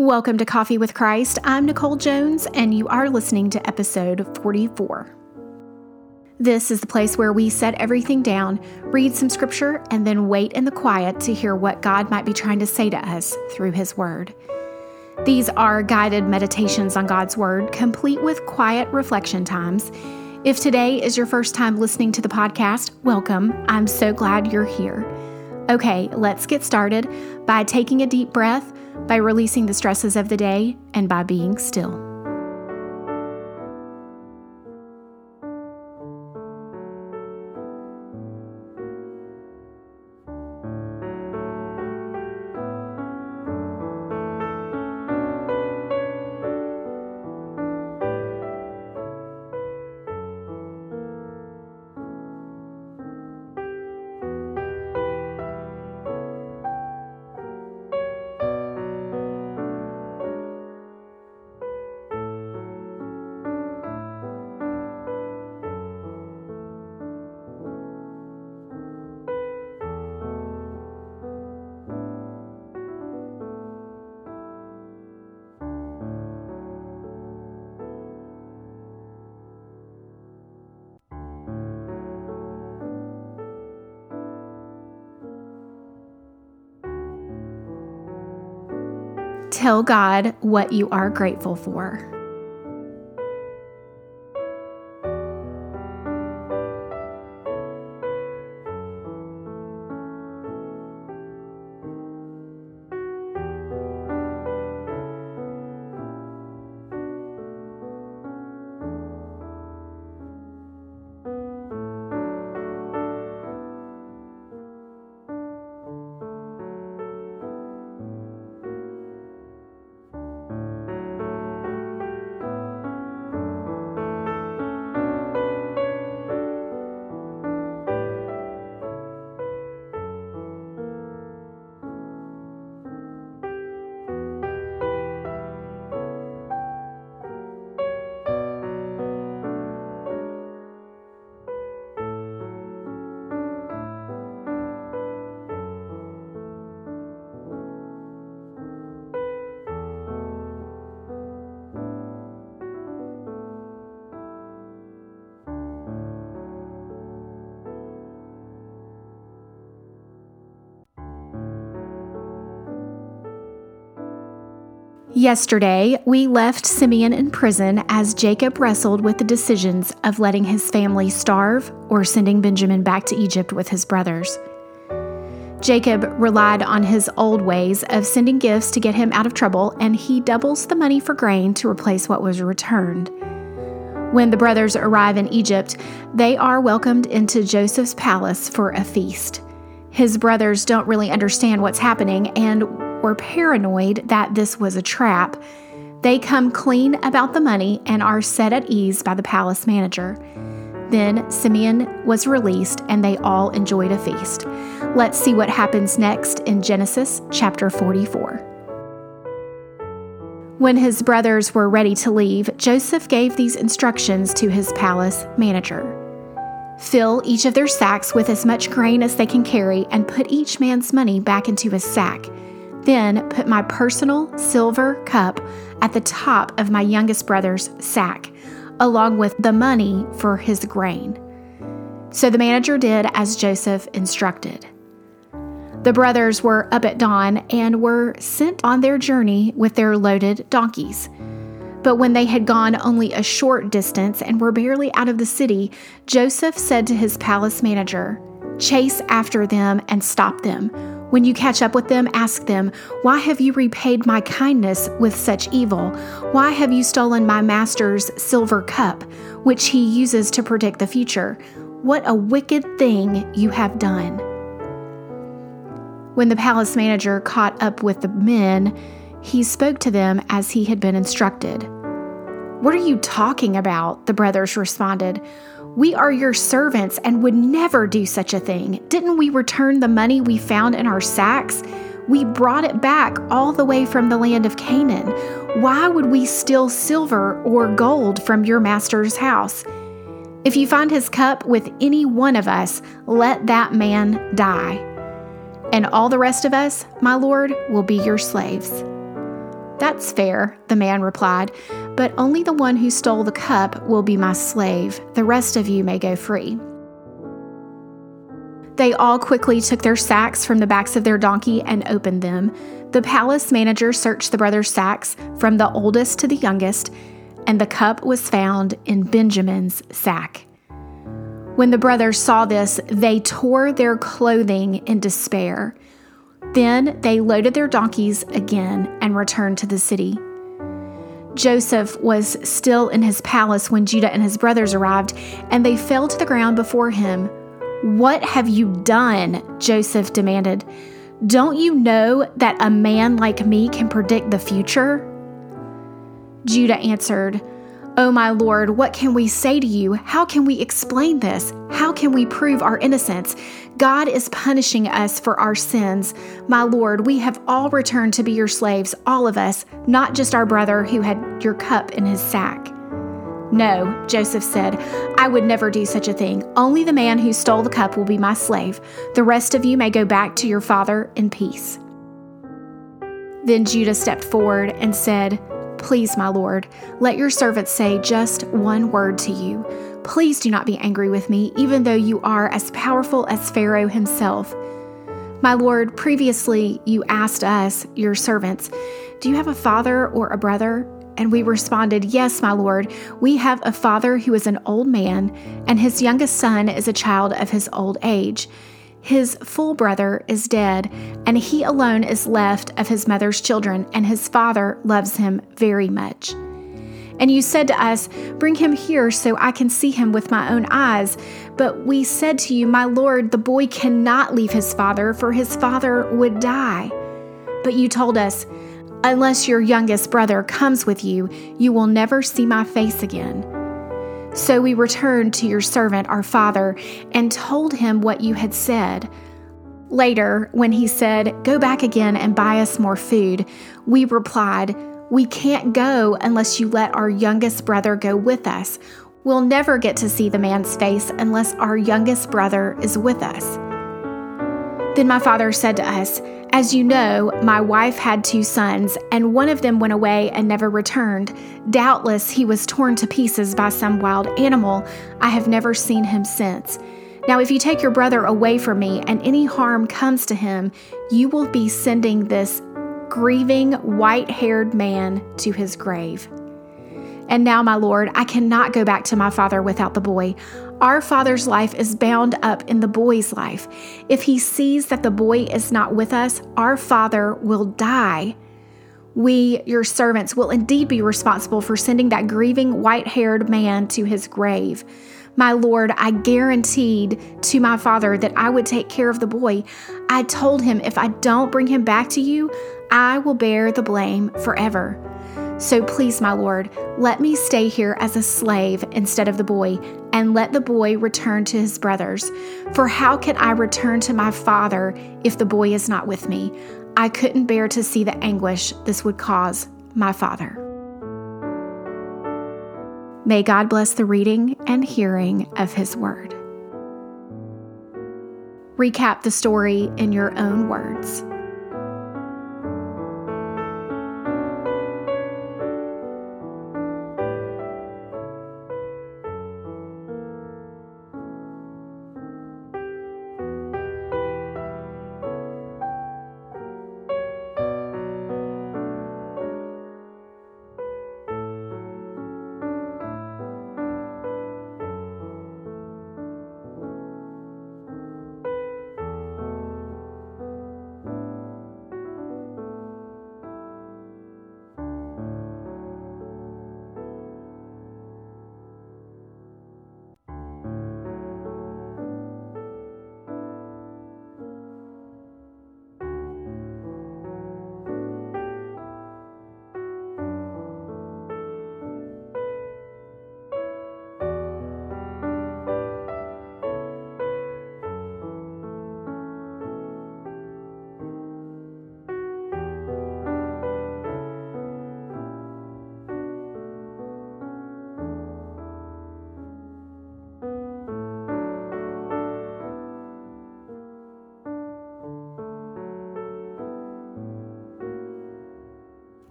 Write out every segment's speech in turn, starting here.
Welcome to Coffee with Christ. I'm Nicole Jones, and you are listening to episode 44. This is the place where we set everything down, read some scripture, and then wait in the quiet to hear what God might be trying to say to us through His Word. These are guided meditations on God's Word, complete with quiet reflection times. If today is your first time listening to the podcast, welcome. I'm so glad you're here. Okay, let's get started by taking a deep breath by releasing the stresses of the day and by being still. Tell God what you are grateful for. Yesterday, we left Simeon in prison as Jacob wrestled with the decisions of letting his family starve or sending Benjamin back to Egypt with his brothers. Jacob relied on his old ways of sending gifts to get him out of trouble, and he doubles the money for grain to replace what was returned. When the brothers arrive in Egypt, they are welcomed into Joseph's palace for a feast. His brothers don't really understand what's happening and were paranoid that this was a trap. They come clean about the money and are set at ease by the palace manager. Then Simeon was released and they all enjoyed a feast. Let's see what happens next in Genesis chapter 44. When his brothers were ready to leave, Joseph gave these instructions to his palace manager Fill each of their sacks with as much grain as they can carry and put each man's money back into his sack. Then put my personal silver cup at the top of my youngest brother's sack, along with the money for his grain. So the manager did as Joseph instructed. The brothers were up at dawn and were sent on their journey with their loaded donkeys. But when they had gone only a short distance and were barely out of the city, Joseph said to his palace manager, Chase after them and stop them when you catch up with them, ask them, Why have you repaid my kindness with such evil? Why have you stolen my master's silver cup, which he uses to predict the future? What a wicked thing you have done. When the palace manager caught up with the men, he spoke to them as he had been instructed. What are you talking about? The brothers responded. We are your servants and would never do such a thing. Didn't we return the money we found in our sacks? We brought it back all the way from the land of Canaan. Why would we steal silver or gold from your master's house? If you find his cup with any one of us, let that man die. And all the rest of us, my Lord, will be your slaves. That's fair, the man replied, but only the one who stole the cup will be my slave. The rest of you may go free. They all quickly took their sacks from the backs of their donkey and opened them. The palace manager searched the brothers' sacks from the oldest to the youngest, and the cup was found in Benjamin's sack. When the brothers saw this, they tore their clothing in despair. Then they loaded their donkeys again and returned to the city. Joseph was still in his palace when Judah and his brothers arrived, and they fell to the ground before him. What have you done? Joseph demanded. Don't you know that a man like me can predict the future? Judah answered, Oh, my Lord, what can we say to you? How can we explain this? How can we prove our innocence? God is punishing us for our sins. My Lord, we have all returned to be your slaves, all of us, not just our brother who had your cup in his sack. No, Joseph said, I would never do such a thing. Only the man who stole the cup will be my slave. The rest of you may go back to your father in peace. Then Judah stepped forward and said, Please, my Lord, let your servant say just one word to you. Please do not be angry with me, even though you are as powerful as Pharaoh himself. My Lord, previously you asked us, your servants, Do you have a father or a brother? And we responded, Yes, my Lord. We have a father who is an old man, and his youngest son is a child of his old age. His full brother is dead, and he alone is left of his mother's children, and his father loves him very much. And you said to us, Bring him here so I can see him with my own eyes. But we said to you, My Lord, the boy cannot leave his father, for his father would die. But you told us, Unless your youngest brother comes with you, you will never see my face again. So we returned to your servant, our father, and told him what you had said. Later, when he said, Go back again and buy us more food, we replied, We can't go unless you let our youngest brother go with us. We'll never get to see the man's face unless our youngest brother is with us. Then my father said to us, As you know, my wife had two sons, and one of them went away and never returned. Doubtless he was torn to pieces by some wild animal. I have never seen him since. Now, if you take your brother away from me and any harm comes to him, you will be sending this grieving, white haired man to his grave. And now, my Lord, I cannot go back to my father without the boy. Our father's life is bound up in the boy's life. If he sees that the boy is not with us, our father will die. We, your servants, will indeed be responsible for sending that grieving, white haired man to his grave. My Lord, I guaranteed to my father that I would take care of the boy. I told him if I don't bring him back to you, I will bear the blame forever. So please, my Lord, let me stay here as a slave instead of the boy, and let the boy return to his brothers. For how can I return to my father if the boy is not with me? I couldn't bear to see the anguish this would cause my father. May God bless the reading and hearing of his word. Recap the story in your own words.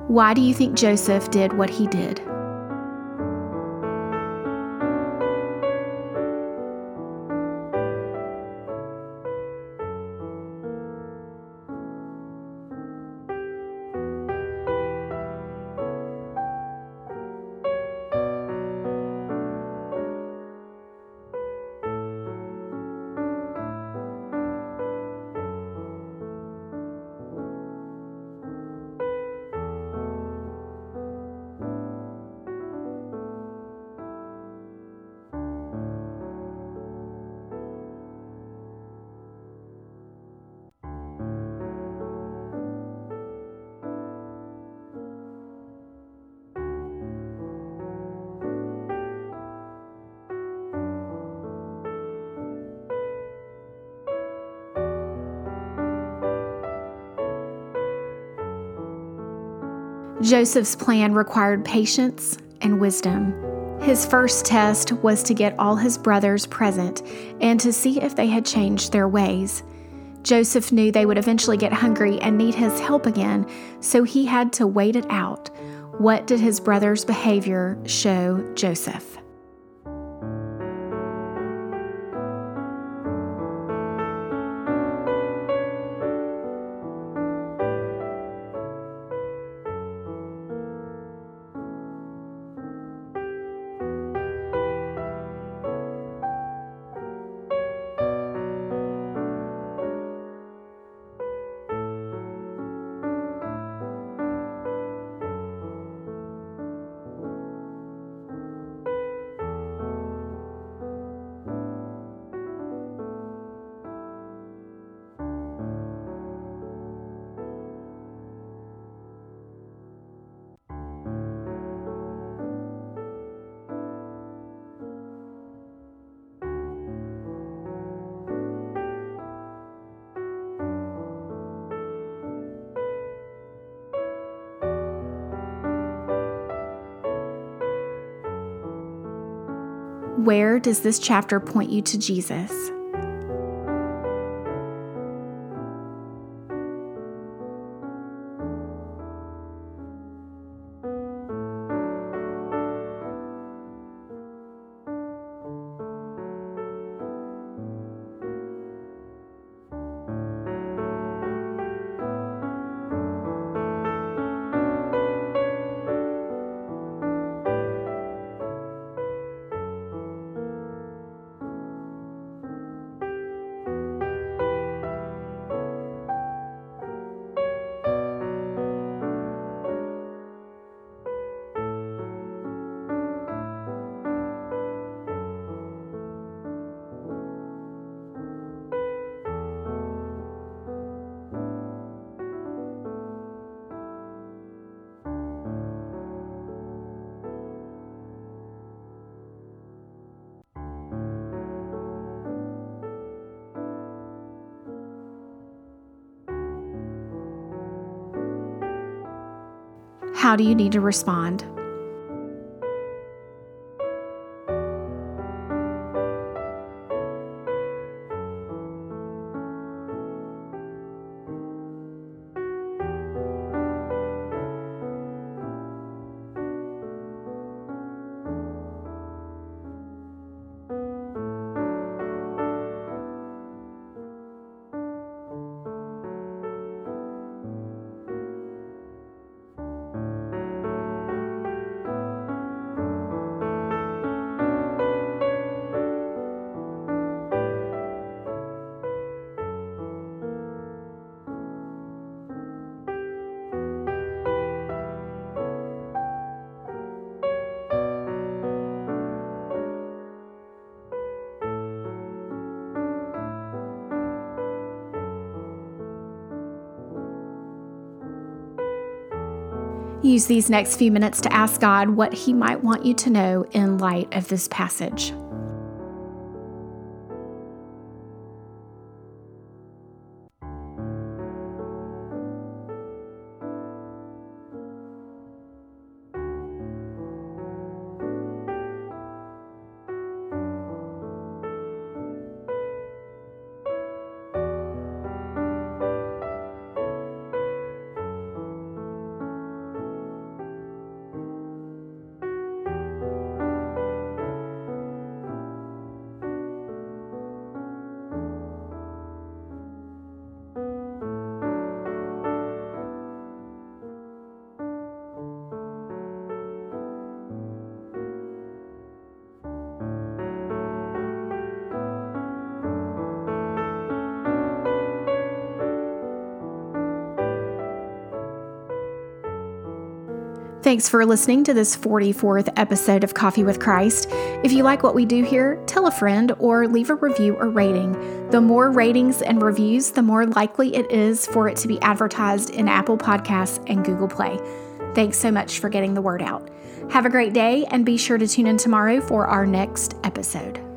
Why do you think Joseph did what he did? Joseph's plan required patience and wisdom. His first test was to get all his brothers present and to see if they had changed their ways. Joseph knew they would eventually get hungry and need his help again, so he had to wait it out. What did his brother's behavior show Joseph? Where does this chapter point you to Jesus? How do you need to respond? Use these next few minutes to ask God what He might want you to know in light of this passage. Thanks for listening to this 44th episode of Coffee with Christ. If you like what we do here, tell a friend or leave a review or rating. The more ratings and reviews, the more likely it is for it to be advertised in Apple Podcasts and Google Play. Thanks so much for getting the word out. Have a great day and be sure to tune in tomorrow for our next episode.